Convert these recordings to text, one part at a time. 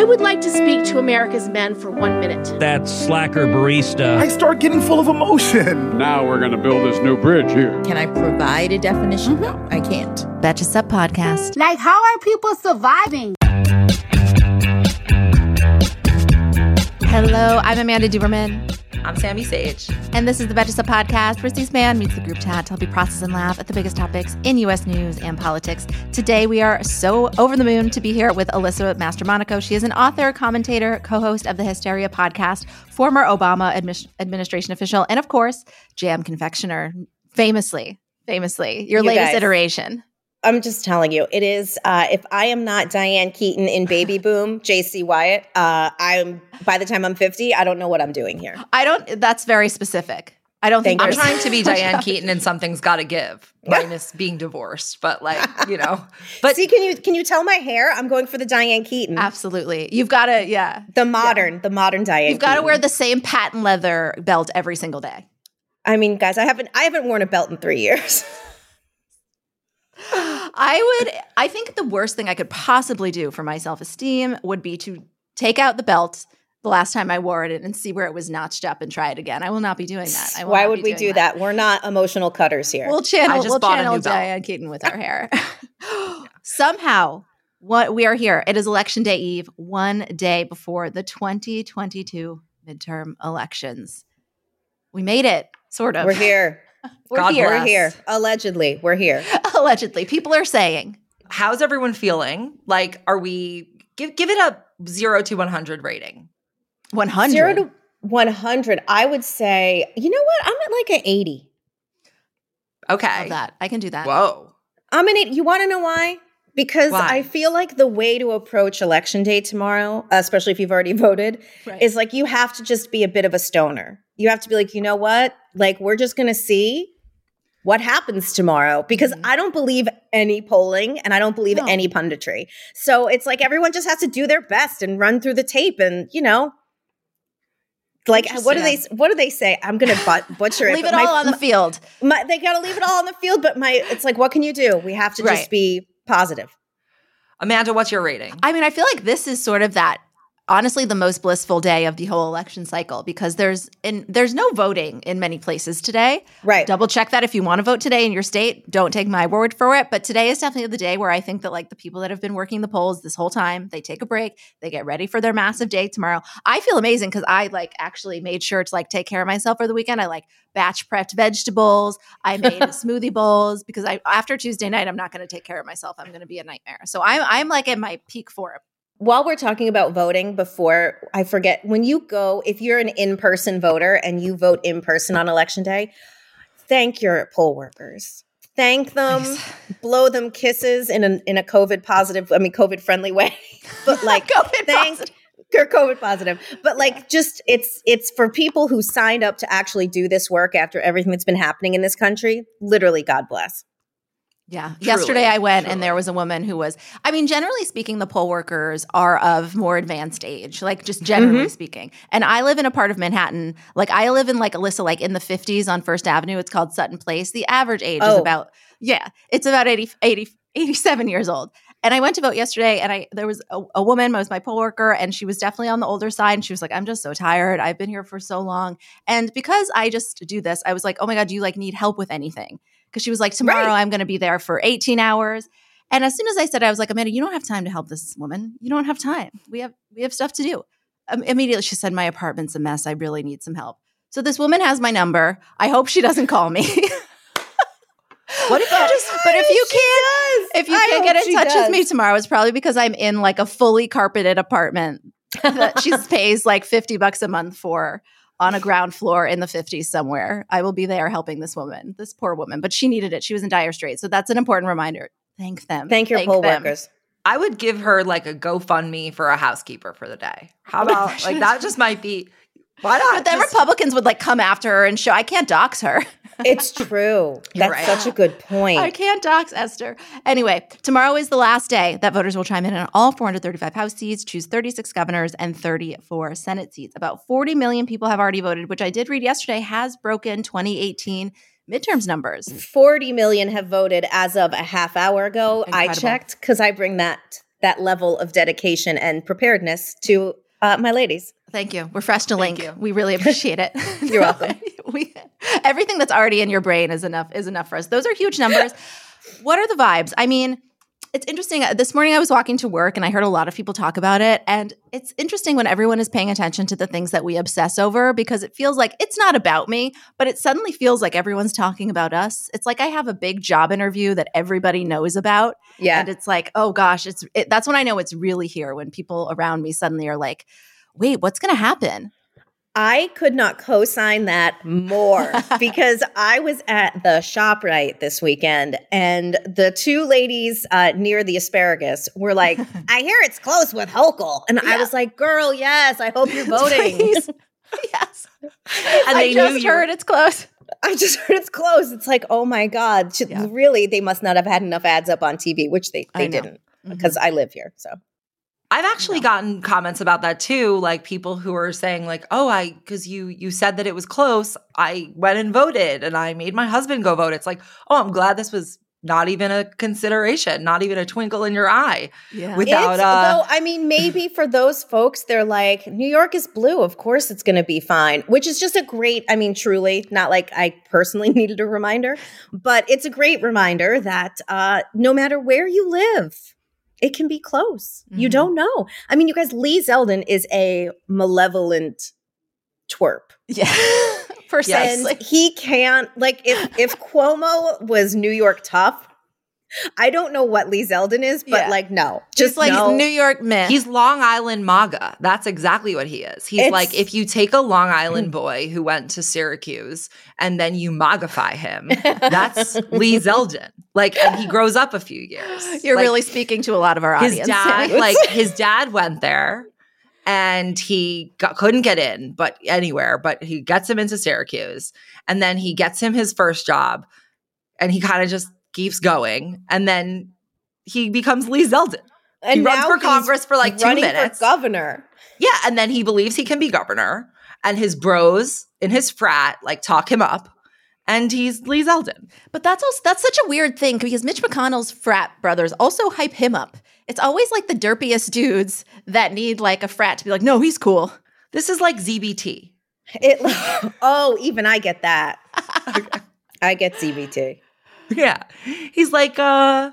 I would like to speak to America's men for one minute. That slacker barista. I start getting full of emotion. Now we're going to build this new bridge here. Can I provide a definition? Mm-hmm. No, I can't. Betches Sup Podcast. Like, how are people surviving? Hello, I'm Amanda Duberman. I'm Sami Sage. And this is the Betches Sup Podcast, where Steve Man meets the group chat to help you process and laugh at the biggest topics in U.S. news and politics. Today, we are so over the moon to be here with Alyssa Mastromonaco. She is an author, commentator, co host of the Hysteria podcast, former Obama admi- administration official, and of course, jam confectioner, famously, famously, your You latest guys. iteration. I'm just telling you, it is. Uh, if I am not Diane Keaton in Baby Boom, J.C. Wyatt, uh, I'm. By the time I'm 50, I don't know what I'm doing here. I don't, that's very specific. I don't think I'm trying to be Diane Keaton and something's got to give, minus being divorced. But like, you know, but See, can you can you tell my hair? I'm going for the Diane Keaton, Absolutely. You've got to, yeah. the modern, the modern Diane. You've got to wear the same patent leather belt every single day. I mean, guys, I haven't I haven't worn a belt in three years. I would, I think the worst thing I could possibly do for my self esteem would be to take out the belt the last time I wore it and see where it was notched up and try it again. I will not be doing that. I will Why would we do that? We're not emotional cutters here. We'll channel, I just we'll bought a channel new belt. Diane Keaton with our hair. Somehow, what we are here. It is election day eve, one day before the 2022 midterm elections. We made it, sort of. we're here. We're God here. We're here. Allegedly, we're here. Allegedly, people are saying. how's everyone feeling? Like, are we give give it a zero to one hundred rating? 100. Zero to 100. I would say, you know what? I'm at like an 80. Okay. Love that. I can do that. Whoa. I'm an 80. You want to know why? Because Why? I feel like the way to approach election day tomorrow, especially if you've already voted, Right. is like you have to just be a bit of a stoner. You have to be like, you know what? Like, we're just going to see what happens tomorrow because mm-hmm. I don't believe any polling and I don't believe No. any punditry. So it's like everyone just has to do their best and run through the tape and, you know, like uh, what do they what do they say? I'm gonna but- butcher it. Leave it my- all on the my- field. my, they got to leave it all on the field, but my it's like, what can you do? We have to Right. just be positive. Amanda, what's your rating? I mean, I feel like this is sort of that honestly the most blissful day of the whole election cycle because there's in there's no voting in many places today. Right. Double check that if you want to vote today in your state. Don't take my word for it. But today is definitely the day where I think that like the people that have been working the polls this whole time, they take a break, they get ready for their massive day tomorrow. I feel amazing because I like actually made sure to like take care of myself for the weekend. I like batch prepped vegetables. I made smoothie bowls because I after Tuesday night I'm not going to take care of myself. I'm going to be a nightmare. So I'm I'm like at my peak form. While we're talking about voting, before I forget, when you go, if you're an in person voter and you vote in person on election day, thank your poll workers. Thank them, blow them kisses in a in a COVID positive, I mean COVID friendly way. but like COVID thank positive. you're COVID positive. But like just it's it's for people who signed up to actually do this work after everything that's been happening in this country. Literally, God bless. Yeah. Truly, Yesterday I went and there was a woman who was, I mean, generally speaking, the poll workers are of more advanced age, like just generally mm-hmm. speaking. And I live in a part of Manhattan, like I live in like Alyssa, like in the 50s on First Avenue. It's called Sutton Place. The average age is Oh. about, yeah, it's about 80, 80, 87 years old. And I went to vote yesterday and I there was a, a woman, was my poll worker, and she was definitely on the older side. And she was like, I'm just so tired. I've been here for so long. And because I just do this, I was like, oh my God, do you like need help with anything? Because she was like, tomorrow Right. I'm going to be there for 18 hours. And as soon as I said, I was like, Amanda, you don't have time to help this woman. You don't have time. We have we have stuff to do. Um, immediately, she said, my apartment's a mess. I really need some help. So this woman has my number. I hope she doesn't call me. What if you just but if you can't, does. if you I can't get in touch with me tomorrow, it's probably because I'm in like a fully carpeted apartment that she pays like 50 bucks a month for on a ground floor in the 50s somewhere. I will be there helping this woman, this poor woman, but she needed it. She was in dire straits. So that's an important reminder. Thank them. Thank your Thank poll them. workers. I would give her like a GoFundMe for a housekeeper for the day. How oh about like that? Just might be. Why not? But then Just- Republicans would like come after her and show I can't dox her. It's true. That's right. such a good point. I can't dox Esther. Anyway, tomorrow is the last day that voters will chime in on all 435 House seats, choose 36 governors, and 34 Senate seats. About 40 million people have already voted, which I did read yesterday has broken 2018 midterms numbers. 40 million have voted as of a half hour ago. I checked because I bring that that level of dedication and preparedness to uh, my ladies. Thank you. We're fresh to Thank link. you. We really appreciate it. You're welcome. we, everything that's already in your brain is enough is enough for us. Those are huge numbers. what are the vibes? I mean, it's interesting. Uh, This morning I was walking to work and I heard a lot of people talk about it. And it's interesting when everyone is paying attention to the things that we obsess over because it feels like it's not about me, but it suddenly feels like everyone's talking about us. It's like I have a big job interview that everybody knows about. Yeah. And it's like, oh gosh, it's it, that's when I know it's really here when people around me suddenly are like, wait, what's going to happen? I could not co sign that more because I was at the ShopRite this weekend and the two ladies uh, near the asparagus were like, I hear it's close with Hochul. And I was like, girl, yes, I hope you're voting. Yes. And I just you- heard it's close. I just heard it's close. It's like, oh my God. Should- Yeah. Really, they must not have had enough ads up on TV, which they, they. Mm-hmm. didn't because I live here. So I've actually gotten comments about that too, like people who are saying like, "Oh, I because you you said that it was close, I went and voted and I made my husband go vote." It's like, "Oh, I'm glad this was not even a consideration, not even a twinkle in your eye." Yeah. Without it's, uh though, I mean, maybe for those folks, they're like, New York is blue. Of course it's going to be fine, which is just a great, I mean, truly, not like I personally needed a reminder, but it's a great reminder that uh, no matter where you live, it can be close. You Mhm. don't know. I mean, you guys, Lee Zeldin is a malevolent twerp. yeah. Precisely. And he can't like if if Cuomo was New York tough, I don't know what Lee Zeldin is, but Yeah. like no, Just just like no. New York myth. He's Long Island MAGA. That's exactly what he is. He's It's- like if you take a Long Island boy who went to Syracuse and then you MAGAfy him, that's Lee Zeldin. Like, and he grows up a few years. You're Like, really speaking to a lot of our his audience. dad like his dad went there and he got, couldn't get in but anywhere but he gets him into syracuse and then he gets him his first job and he kind of just keeps going and then he becomes lee zeldin and he runs for Congress for, like, two minutes. governor. yeah and then he believes he can be governor and his bros in his frat like talk him up and he's lee zeldin But that's also that's such a weird thing because Mitch McConnell's frat brothers also hype him up. It's always like the derpiest dudes that need like a frat to be like, no, he's cool. this is like zbt It, oh, even I get that. I get CBT. yeah he's like uh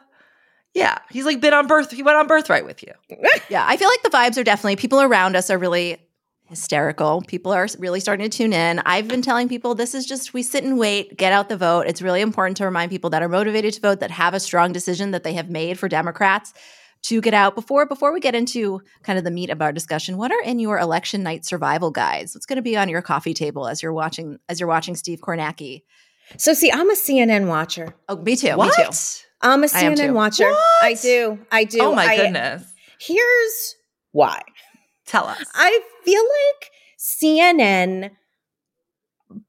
yeah he's like been on birth he went on birthright with you Yeah, I feel like the vibes are definitely people around us are really hysterical. People are really starting to tune in. I've been telling people this is just we sit and wait, get out the vote. It's really important to remind people that are motivated to vote that have a strong decision that they have made for Democrats to get out before before we get into kind of the meat of our discussion. What are in your election night survival guides? What's going to be on your coffee table as you're watching as you're watching Steve Kornacki? So see, I'm a CNN watcher. Oh, me too. what Me too. I'm a I am CNN too. watcher. I do. I do. oh my I- goodness Here's why. tell us I feel like CNN,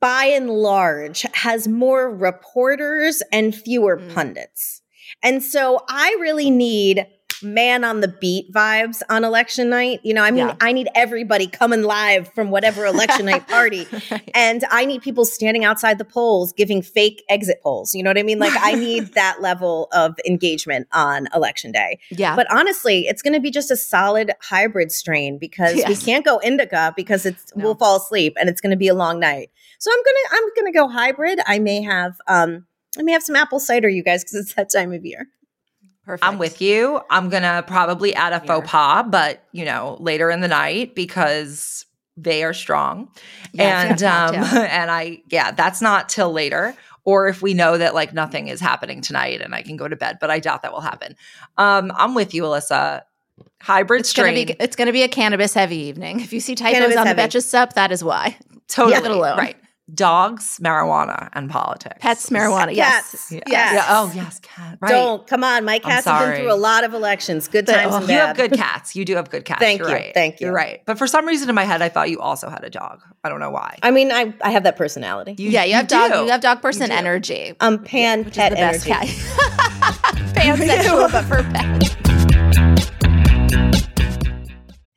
by and large, has more reporters and fewer Mm. pundits. And so I really need man on the beat vibes on election night. You know, I mean, Yeah. I need everybody coming live from whatever election night party. And I need people standing outside the polls giving fake exit polls. You know what I mean? Like, I need that level of engagement on election day. yeah. But honestly, it's going to be just a solid hybrid strain because we can't go indica because it's No. we'll fall asleep and it's going to be a long night. So I'm gonna I'm gonna go hybrid. I may have um I may have some apple cider, you guys, because it's that time of year. Perfect. I'm with you. I'm gonna probably add a faux pas, but you know, later in the night because they are strong. Yeah, and um and I yeah, that's not till later. Or if we know that like nothing is happening tonight and I can go to bed, but I doubt that will happen. Um, I'm with you, Alyssa. Hybrid It's gonna strain, be it's gonna be a cannabis heavy evening. If you see typos Cannabis on heavy. the Betches sup, that is why. totally leave it alone. right. Dogs, marijuana, and politics. Pets, marijuana. Yes. Cats. Yeah. Yes. Yeah. Oh, yes, cat. Right. Don't come on. My cats have been through a lot of elections. Good times oh, and You have good cats. You do have good cats. Thank You're you. Right. Thank you. You're right. But for some reason in my head, I thought you also had a dog. I don't know why. I mean, I I have that personality. You, yeah, you have dog. do. You have dog person do. energy. I'm pan which pet is the best energy. cat. Pansexual, but for pets.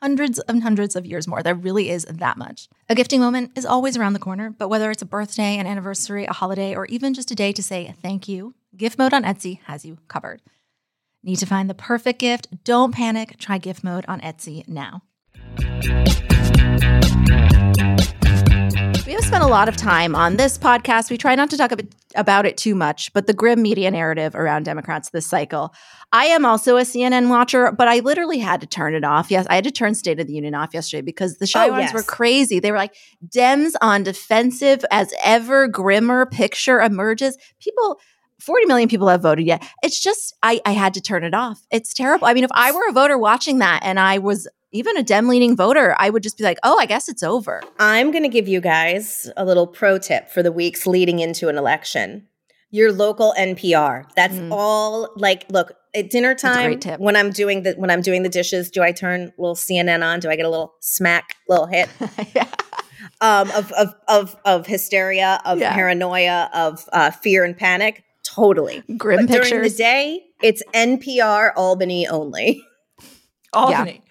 hundreds and hundreds of years more. There really is that much. A gifting moment is always around the corner, but whether it's a birthday, an anniversary, a holiday, or even just a day to say thank you, Gift Mode on Etsy has you covered. Need to find the perfect gift? Don't panic. Try Gift Mode on Etsy now. We have spent a lot of time on this podcast. We try not to talk about it too much, but the grim media narrative around Democrats this cycle. I am also a CNN watcher, but I literally had to turn it off. Yes, I had to turn State of the Union off yesterday because the shy Oh, ones yes. were crazy. They were like, Dems on defensive as ever grimmer picture emerges. People 40 million people have voted yet. It's just, I, I had to turn it off. It's terrible. I mean, if I were a voter watching that and I was even a Dem leaning voter, I would just be like, oh, I guess it's over. I'm going to give you guys a little pro tip for the weeks leading into an election. Your local NPR. That's Mm. all. Like, look at dinner time when I'm doing the when I'm doing the dishes. Do I turn little CNN on? Do I get a little smack, little hit yeah. um, of of of of hysteria, of Yeah. paranoia, of uh, fear and panic? Totally. Grim but during the day, it's NPR Albany only. Albany.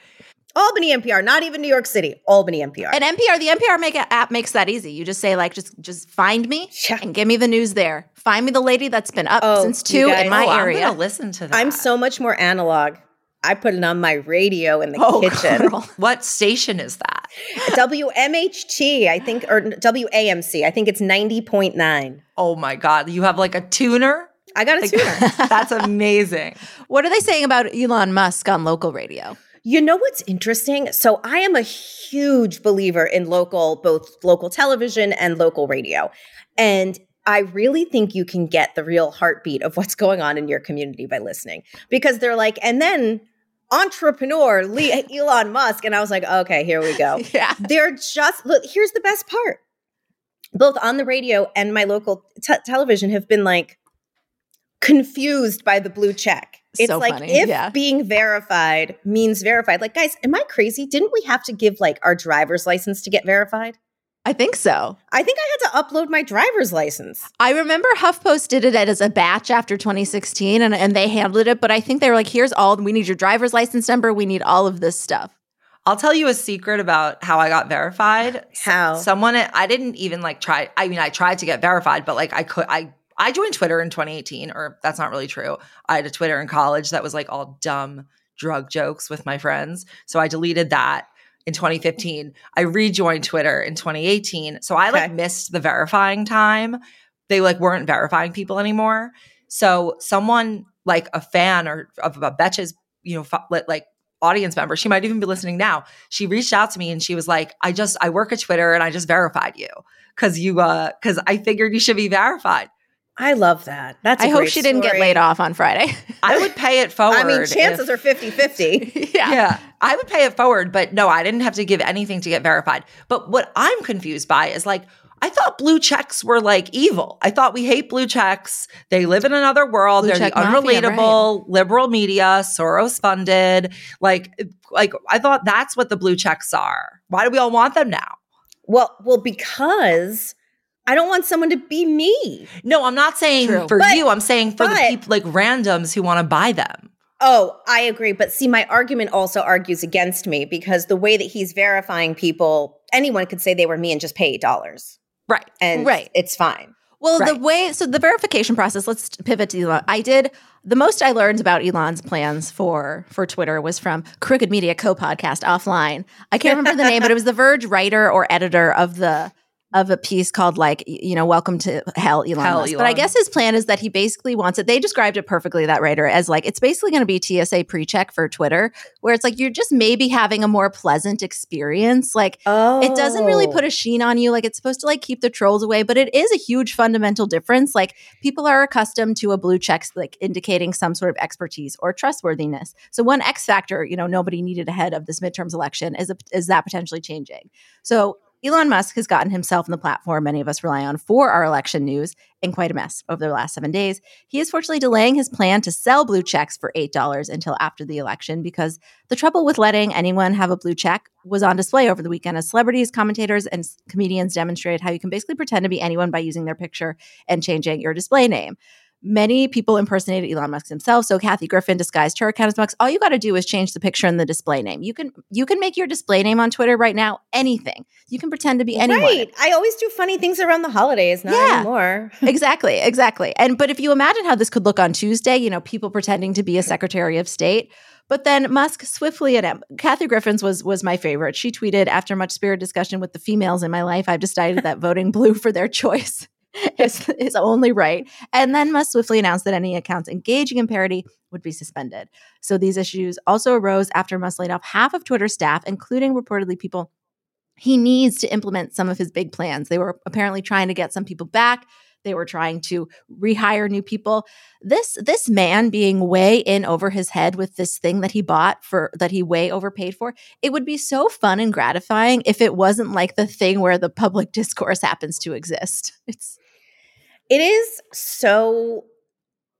Albany NPR, not even New York City. Albany NPR. And NPR, the NPR make app makes that easy. You just say like, just just find me Yeah. and give me the news there. Find me the lady that's been up Oh, since two guys- in my oh, I'm area. listen to that. I'm so much more analog. I put it on my radio in the oh, kitchen. girl. What station is that? WMHT, I think, or WAMC, I think it's 90.9. Oh my god, you have like a tuner. I got a Like, tuner. that's amazing. What are they saying about Elon Musk on local radio? You know what's interesting? So I am a huge believer in local, both local television and local radio. And I really think you can get the real heartbeat of what's going on in your community by listening because they're like, and then entrepreneur Lee, Elon Musk. And I was like, okay, here we go. Yeah. they're just look here's the best part both on the radio and my local te- television have been like confused by the blue check it's So like funny, if yeah. being verified means verified like guys am i crazy didn't we have to give like our driver's license to get verified I think so. i think i had to upload my driver's license I remember HuffPost did it as a batch after 2016 and, and they handled it, but I think they were like, here's all we need your driver's license number, we need all of this stuff. I'll tell you a secret about how I got verified. How? Someone I didn't even like try I mean I tried to get verified but like I could I I joined Twitter in 2018 or that's not really true. I had a Twitter in college that was like all dumb drug jokes with my friends. So I deleted that in 2015. I rejoined Twitter in 2018. So I like missed the verifying time. They like weren't verifying people anymore. So someone like a fan or of a Betches, you know, like audience member, she might even be listening now. She reached out to me and she was like, "I just I work at Twitter and I just verified you because you uh because I figured you should be verified. I love that that's I I hope she didn't get laid off on Friday. I would pay it forward. i mean chances if- are 50-50 yeah. yeah, I would pay it forward, but no, I didn't have to give anything to get verified. But what I'm confused by is like, I thought blue checks were like evil. I thought we hate blue checks. They live in another world. Blue They're check the mafia, unrelatable liberal media, Soros funded. Like, like I thought that's what the blue checks are. Why do we all want them now? Well, well, because I don't want someone to be me. No, I'm not saying True. for But- you. I'm saying for the people like randoms who want to buy them. Oh, I agree. But see, my argument also argues against me because the way that he's verifying people, anyone could say they were me and just pay eight dollars. Right. And Right. it's fine. Well, the way so the verification process. Let's pivot to Elon. I did the most I learned about Elon's plans for for Twitter was from Crooked Media co-podcast offline. I can't remember the name, but it was the Verge writer or editor of the of a piece called like you know welcome to hell elon Hell, Musk. but i guess his plan is that he basically wants it they described it perfectly that writer as like it's basically going to be tsa pre-check for twitter where it's like you're just maybe having a more pleasant experience like Oh, it doesn't really put oh. a sheen on you like it's supposed to like keep the trolls away but it is a huge fundamental difference like people are accustomed to a blue check like indicating some sort of expertise or trustworthiness. So one x factor you know nobody needed ahead of this midterms election is a, is that potentially changing. So Elon Musk has gotten himself in the platform many of us rely on for our election news in quite a mess over the last seven days. He is fortunately delaying his plan to sell blue checks for $8 until after the election because the trouble with letting anyone have a blue check was on display over the weekend as celebrities, commentators, and comedians demonstrated how you can basically pretend to be anyone by using their picture and changing your display name. Many people impersonated Elon Musk himself. So Kathy Griffin disguised her account as Musk. All you got to do is change the picture and the display name. You can you can make your display name on Twitter right now anything. You can pretend to be anyone. Right. I always do funny things around the holidays, not Yeah. anymore. exactly, exactly. And but if you imagine how this could look on Tuesday, you know, people pretending to be a Secretary of State. But then Musk swiftly and um, Kathy Griffin's was was my favorite. She tweeted after much spirit discussion with the females in my life, I've decided that voting blue for their choice is, is only right. And then must swiftly announce that any accounts engaging in parody would be suspended. So these issues also arose after Musk laid off half of Twitter staff, including reportedly people he needs to implement some of his big plans. They were apparently trying to get some people back. They were trying to rehire new people. This this man being way in over his head with this thing that he bought for that he way overpaid for. It would be so fun and gratifying if it wasn't like the thing where the public discourse happens to exist. It's It is so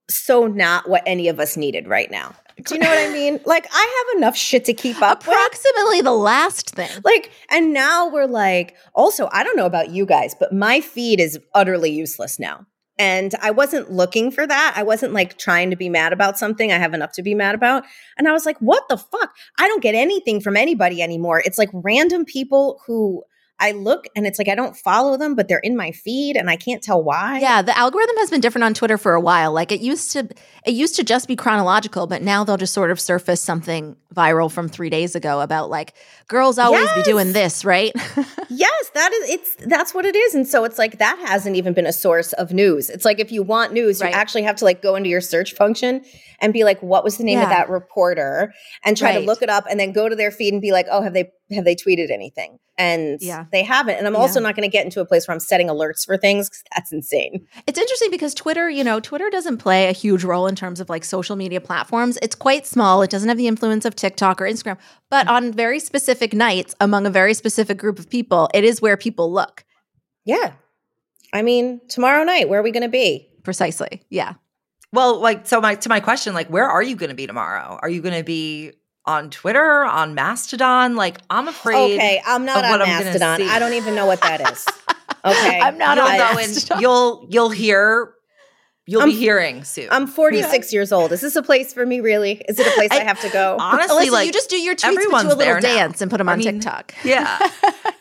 so not what any of us needed right now. Do you know what I mean? Like I have enough shit to keep up with. approximately the last thing. Like, and now we're like, also, I don't know about you guys, but my feed is utterly useless now. And I wasn't looking for that. I wasn't like trying to be mad about something I have enough to be mad about. And I was like, what the fuck? I don't get anything from anybody anymore. It's like random people who I look and it's like I don't follow them, but they're in my feed and I can't tell why. Yeah, the algorithm has been different on Twitter for a while. Like it used to it used to just be chronological, but now they'll just sort of surface something viral from 3 days ago about like girls always be doing this, right? Yes, that is it's that's what it is. And so it's like that hasn't even been a source of news. It's like if you want news, Right. you actually have to like go into your search function and be like, what was the name of that reporter? And try to look it up and then go to their feed and be like, oh, have they have they tweeted anything? And Yeah. they haven't. And I'm also not gonna get into a place where I'm setting alerts for things because that's insane. It's interesting because Twitter, you know, Twitter doesn't play a huge role in terms of like social media platforms. It's quite small. It doesn't have the influence of TikTok or Instagram. But mm. on very specific nights among a very specific group of people, it is where people look. Yeah. I mean, tomorrow night, where are we gonna be? Precisely. Yeah. Well, like so my to my question, like where are you going to be tomorrow? Are you going to be on Twitter, on Mastodon? Like I'm afraid. Okay, I'm not of on Mastodon. I don't even know what that is. Okay. I'm not you'll on Mastodon. you'll you'll hear you'll I'm- be hearing soon. I'm 46 years old. Is this a place for me, really? Is it a place I, I- have to go? Honestly, like you just do your tweets but do a little there now. dance and put them I on mean, TikTok. Yeah,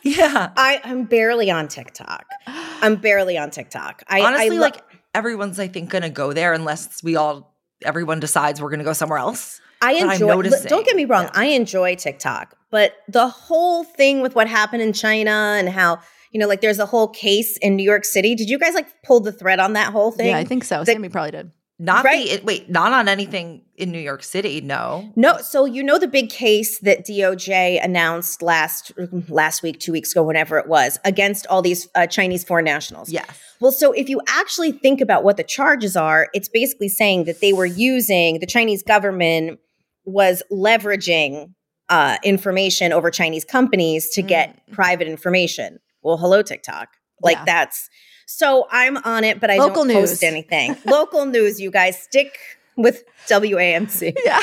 yeah. I, I'm barely on TikTok. I'm barely on TikTok. I Honestly, I lo- like everyone's I think going to go there unless we all everyone decides we're going to go somewhere else. I but I'm enjoy. noticing Don't get me wrong. that- I enjoy TikTok, but the whole thing with what happened in China and how you know, like there's a whole case in New York City. Did you guys like pull the thread on that whole thing? Yeah, I think so. The- Sami probably did. Not Right. the it, wait, not on anything in New York City. No, No, so you know the big case that DOJ announced last last week, two weeks ago, whenever it was, against all these uh, Chinese foreign nationals. yes, Well, so if you actually think about what the charges are, it's basically saying that they were using the Chinese government was leveraging uh, information over Chinese companies to get private information. Well, hello TikTok. Like Yeah. that's so I'm on it, but I Local don't news. post anything. Local news, you guys stick with WAMC. Yeah.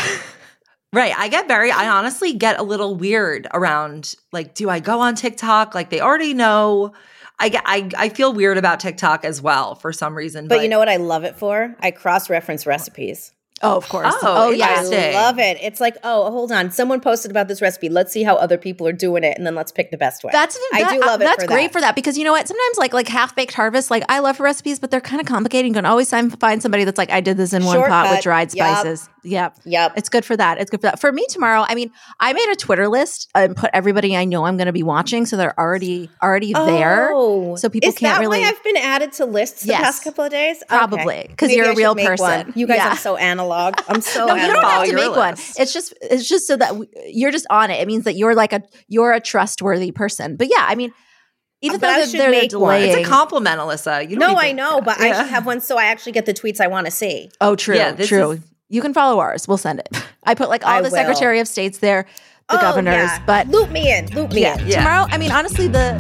Right. I get very, I honestly get a little weird around like, do I go on TikTok? Like, they already know I, get- I I feel weird about TikTok as well for some reason. But you know what I love it for? I cross reference recipes. Oh, of course. Oh, oh yeah. I love it. It's like, oh, hold on. Someone posted about this recipe. Let's see how other people are doing it, and then let's pick the best way. That's I do love it. That's for great that. for that because you know what? Sometimes like like half baked harvest, like I love recipes, but they're kind of complicated. You can always find somebody that's like, I did this in one pot with dried Yup. spices. Yep. Yep. It's good for that. It's good for that. For me tomorrow, I mean, I made a Twitter list and put everybody I know I'm going to be watching, so they're already already there. Oh, So people is can't that really- why I've been added to lists the Yes. past couple of days? Probably, 'cause Maybe you're I a real person. one. You guys, Yeah. I'm so analog. I'm so No, you analog. don't have to your make one. It's just it's just so that w- you're just on it. It means that you're like a you're a trustworthy person. But yeah, I mean, even But though I they're, should they're make one. delaying, it's a compliment, Alyssa. You don't No, I to- know, but I should have one so I actually get the tweets I want to see. Oh, true, Yeah, true. is- you can follow ours. We'll send it. I put like all I the will. Secretary of States there, the Oh, governors, yeah. but loop me in. Loop me yeah, in. Yeah. tomorrow. I mean, honestly, the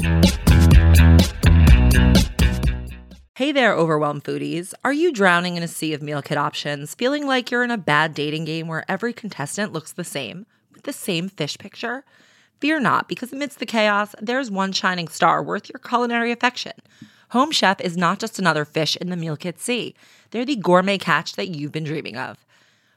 Hey there, overwhelmed foodies. Are you drowning in a sea of meal kit options, feeling like you're in a bad dating game where every contestant looks the same, with the same fish picture? Fear not, because amidst the chaos, there's one shining star worth your culinary affection. Home Chef is not just another fish in the meal kit sea, they're the gourmet catch that you've been dreaming of.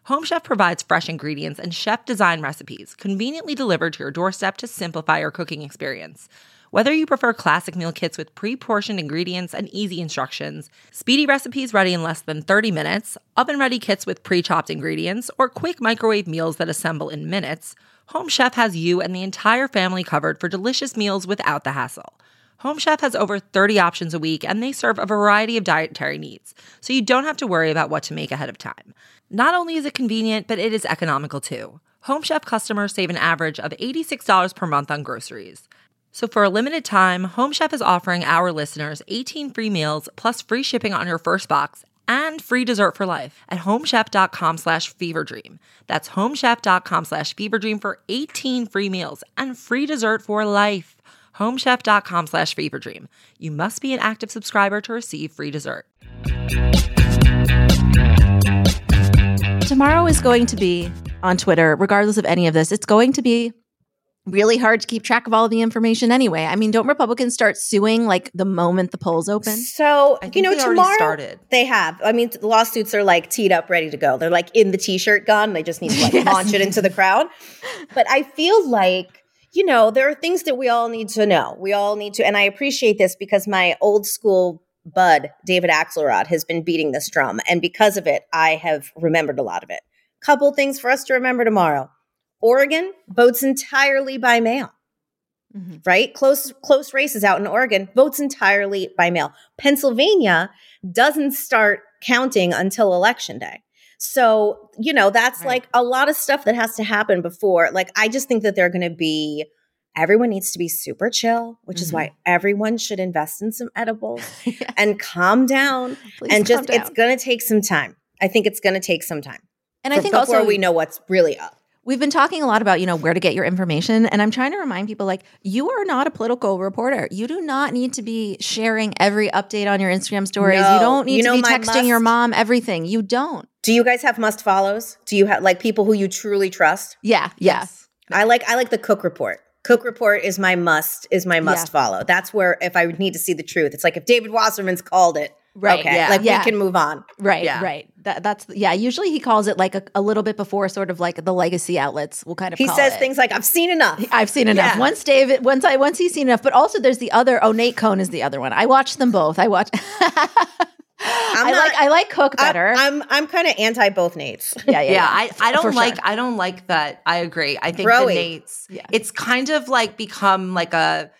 Home Chef provides fresh ingredients and chef design recipes conveniently delivered to your doorstep to simplify your cooking experience. Whether you prefer classic meal kits with pre portioned ingredients and easy instructions, speedy recipes ready in less than 30 minutes, oven ready kits with pre chopped ingredients, or quick microwave meals that assemble in minutes, Home Chef has you and the entire family covered for delicious meals without the hassle. Home Chef has over 30 options a week and they serve a variety of dietary needs, so you don't have to worry about what to make ahead of time. Not only is it convenient, but it is economical too. Home Chef customers save an average of $86 per month on groceries. So for a limited time, Home Chef is offering our listeners 18 free meals plus free shipping on your first box and free dessert for life at homechef.com slash feverdream. That's homechef.com slash feverdream for 18 free meals and free dessert for life. homechef.com slash feverdream. You must be an active subscriber to receive free dessert. tomorrow is going to be on Twitter, regardless of any of this. It's going to be really hard to keep track of all of the information anyway. I mean, don't Republicans start suing like the moment the polls open? So you know, they tomorrow started. they have. I mean, lawsuits are like teed up, ready to go. They're like in the t-shirt gun. They just need to like Yes. launch it into the crowd. But I feel like you know there are things that we all need to know. We all need to, and I appreciate this because my old school bud David Axelrod has been beating this drum, and because of it, I have remembered a lot of it. Couple things for us to remember tomorrow. Oregon votes entirely by mail Mhm. right? Close close races out in Oregon votes entirely by mail. Pennsylvania doesn't start counting until election day. So, you know, that's Right. like a lot of stuff that has to happen before. Like I just think that they're going to be everyone needs to be super chill, which is why mm-hmm. everyone should invest in some edibles Yeah. and calm down Please and just it's going to take some time. I think it's going to take some time. and I think before also we know what's really up. We've been talking a lot about, you know, where to get your information. And I'm trying to remind people like, you are not a political reporter. You do not need to be sharing every update on your Instagram stories. No. You don't need You to know be texting your mom everything. You don't. Do you guys have must follows? Do you have like people who you truly trust? Yeah. yes. I like I like the cook report. Cook report is my must is my must Yeah. follow. That's where if I need to see the truth, it's like if David Wasserman's called it, Right, Okay, yeah, like yeah. we can move on. Right. Yeah. Right. That, that's, yeah. Usually he calls it like a, a little bit before sort of like the legacy outlets will kind of He call says it. things like, "I've seen enough." I've seen enough. Yeah. Once David, once I, once he's seen enough, but also there's the other. Oh, Nate Cohn is the other one. I watch them both. I watch. I not- like I like Cook better. I'm I'm, I'm kind of anti both Nates. yeah, yeah, Yeah, I, I don't sure. like I don't like that. I agree. I think Broy. the Nates Yeah. it's kind of like become like a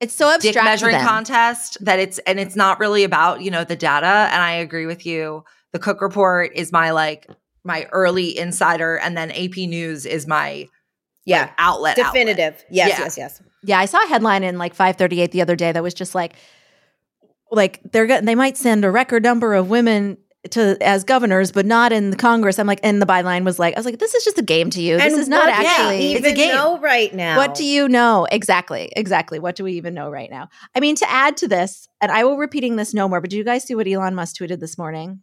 It's so abstract. to measuring contest that it's and it's not really about, you know, the data. And I agree with you. The Cook report is my like my early insider, and then AP News is my Yeah, outlet. outlet. definitive. Yes, Yeah. yes, yes. Yeah, I saw a headline in like 538 the other day that was just like, like they're go- they might send a record number of women to as governors, but not in the Congress. I'm like, and the byline was like, I was like, this is just a game to you. This And is not what do actually. it's a even game. know right now. What do you know? Exactly. Exactly. What do we even know right now? I mean, to add to this, and I will repeating this no more, but did you guys see what Elon Musk tweeted this morning?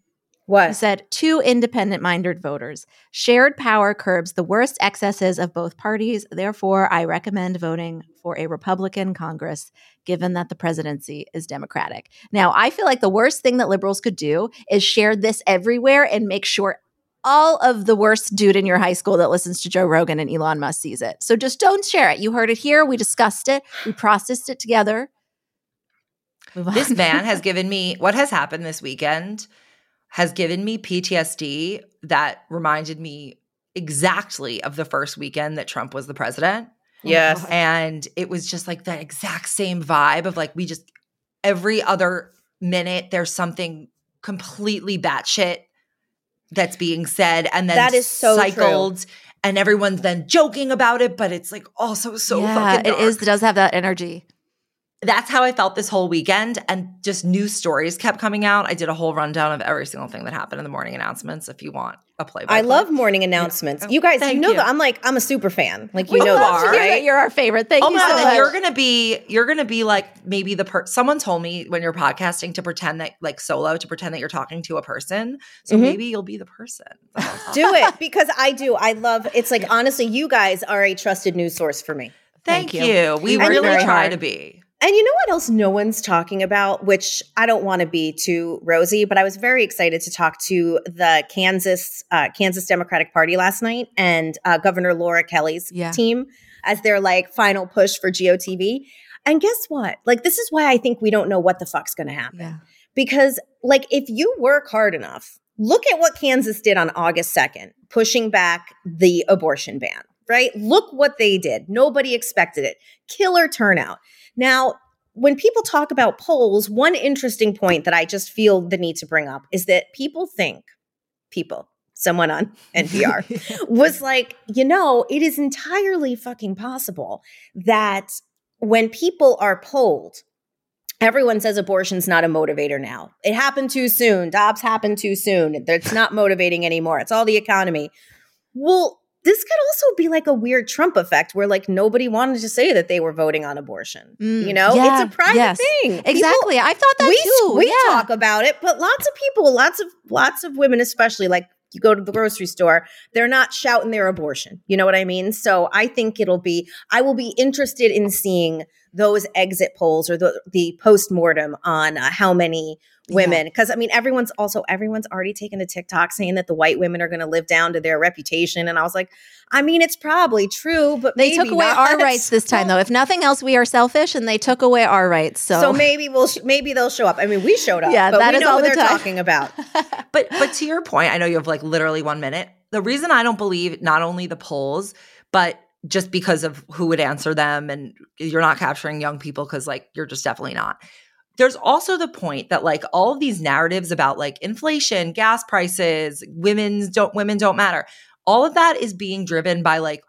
He What? said, two independent minded voters. Shared power curbs the worst excesses of both parties. Therefore, I recommend voting for a Republican Congress, given that the presidency is Democratic. Now, I feel like the worst thing that liberals could do is share this everywhere and make sure all of the worst dude in your high school that listens to Joe Rogan and Elon Musk sees it. So just don't share it. You heard it here. We discussed it. We processed it together. This man has given me what has happened this weekend has given me PTSD that reminded me exactly of the first weekend that Trump was the president. Oh yes. And it was just like that exact same vibe of like we just every other minute there's something completely batshit that's being said and then That is so true. cycled and everyone's then joking about it, but it's like also so yeah, fucking it dark is. It does have that energy. That's how I felt this whole weekend. And just new stories kept coming out. I did a whole rundown of every single thing that happened in the morning announcements if you want a play by I love morning announcements. Oh, You guys, you know you. that I'm like I'm a super fan. Like you We know love this, to You're- right? You're our favorite. Thank Oh you so much. You're gonna be you're gonna be like maybe the per someone told me when you're podcasting to pretend that like solo to pretend that you're talking to a person. So Mhm. maybe you'll be the person. do it because I do. I love. It's like honestly, you guys are a trusted news source for me. Thank, Thank you. you. We You work really try hard. to be. And you know what else no one's talking about, which I don't want to be too rosy, but I was very excited to talk to the Kansas uh, Kansas Democratic Party last night and uh, Governor Laura Kelly's Yeah. team as their like final push for GOTV. And guess what? Like this is why I think we don't know what the fuck's going to happen. Yeah. Because like if you work hard enough, look at what Kansas did on August 2nd, pushing back the abortion ban, right? Look what they did. Nobody expected it. Killer turnout. Now, when people talk about polls, one interesting point that I just feel the need to bring up is that people think, people, someone on NPR was like, you know, it is entirely fucking possible that when people are polled, everyone says abortion's not a motivator now. It happened too soon. Dobbs happened too soon. It's not motivating anymore. It's all the economy. Well, this could also be like a weird Trump effect where like nobody wanted to say that they were voting on abortion. Mm, you know, yeah, it's a private yes. thing. People- Exactly. I thought that we too. we yeah. talk about it, but lots of people, lots of lots of women, especially like you go to the grocery store, they're not shouting their abortion. You know what I mean? So I think it'll be. I will be interested in seeing those exit polls or the the post mortem on uh, how many women because i mean everyone's also everyone's already taken to tiktok saying that the white women are going to live down to their reputation and i was like i mean it's probably true but They took away not. our rights this time, though. If nothing else, we are selfish, and they took away our rights. So, so maybe we'll sh- maybe they'll show up i mean we showed up Yeah, but that we is know all what the they're time. talking about But but to your point, I know you have like literally one minute. The reason I don't believe not only the polls, but just because of who would answer them and you're not capturing young people because like you're just definitely not. There's also the point that like all of these narratives about like inflation, gas prices, women's don't women don't matter. All of that is being driven by like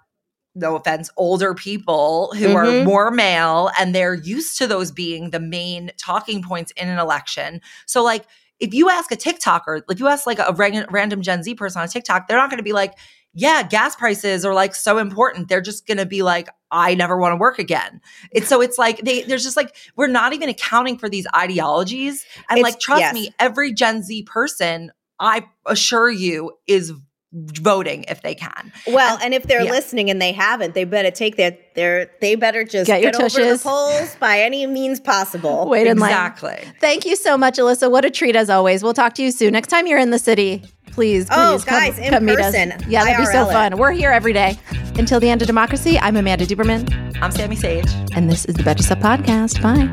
no offense, older people who are Mhm. more male and they're used to those being the main talking points in an election. So like if you ask a TikToker, if you ask like a random Gen Z person on TikTok, they're not going to be like, yeah, gas prices are like so important. They're just going to be like, I never want to work again. It's so it's like they there's just like we're not even accounting for these ideologies. And It's- like trust yes. me, every Gen Z person, I assure you, is voting if they can. well and if they're yeah. listening and they haven't they better take their their they better just Get your over the tushes. polls by any means possible wait in line. exactly. Thank you so much, Alyssa. What a treat as always. We'll talk to you soon. Next time you're in the city, please, please Oh, come, guys, in come meet us. person. Yeah, that'd be so IRL it. fun. We're here every day. Until the end of democracy, I'm Amanda Duberman, I'm Sami Sage. and this is the Betches Sup Podcast. Bye.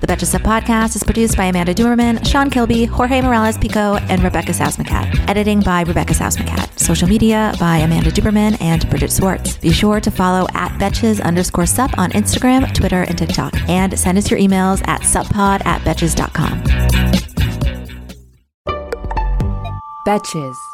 The Betches Sup Podcast is produced by Amanda Duberman, Sean Kilby, Jorge Morales Pico, and Rebecca Sausmacat. Editing by Rebecca Sausmacat. Social media by Amanda Duberman and Bridget Swartz. Be sure to follow at Betches underscore sup on Instagram, Twitter, and TikTok. And send us your emails at suppod at betches.com. Betches.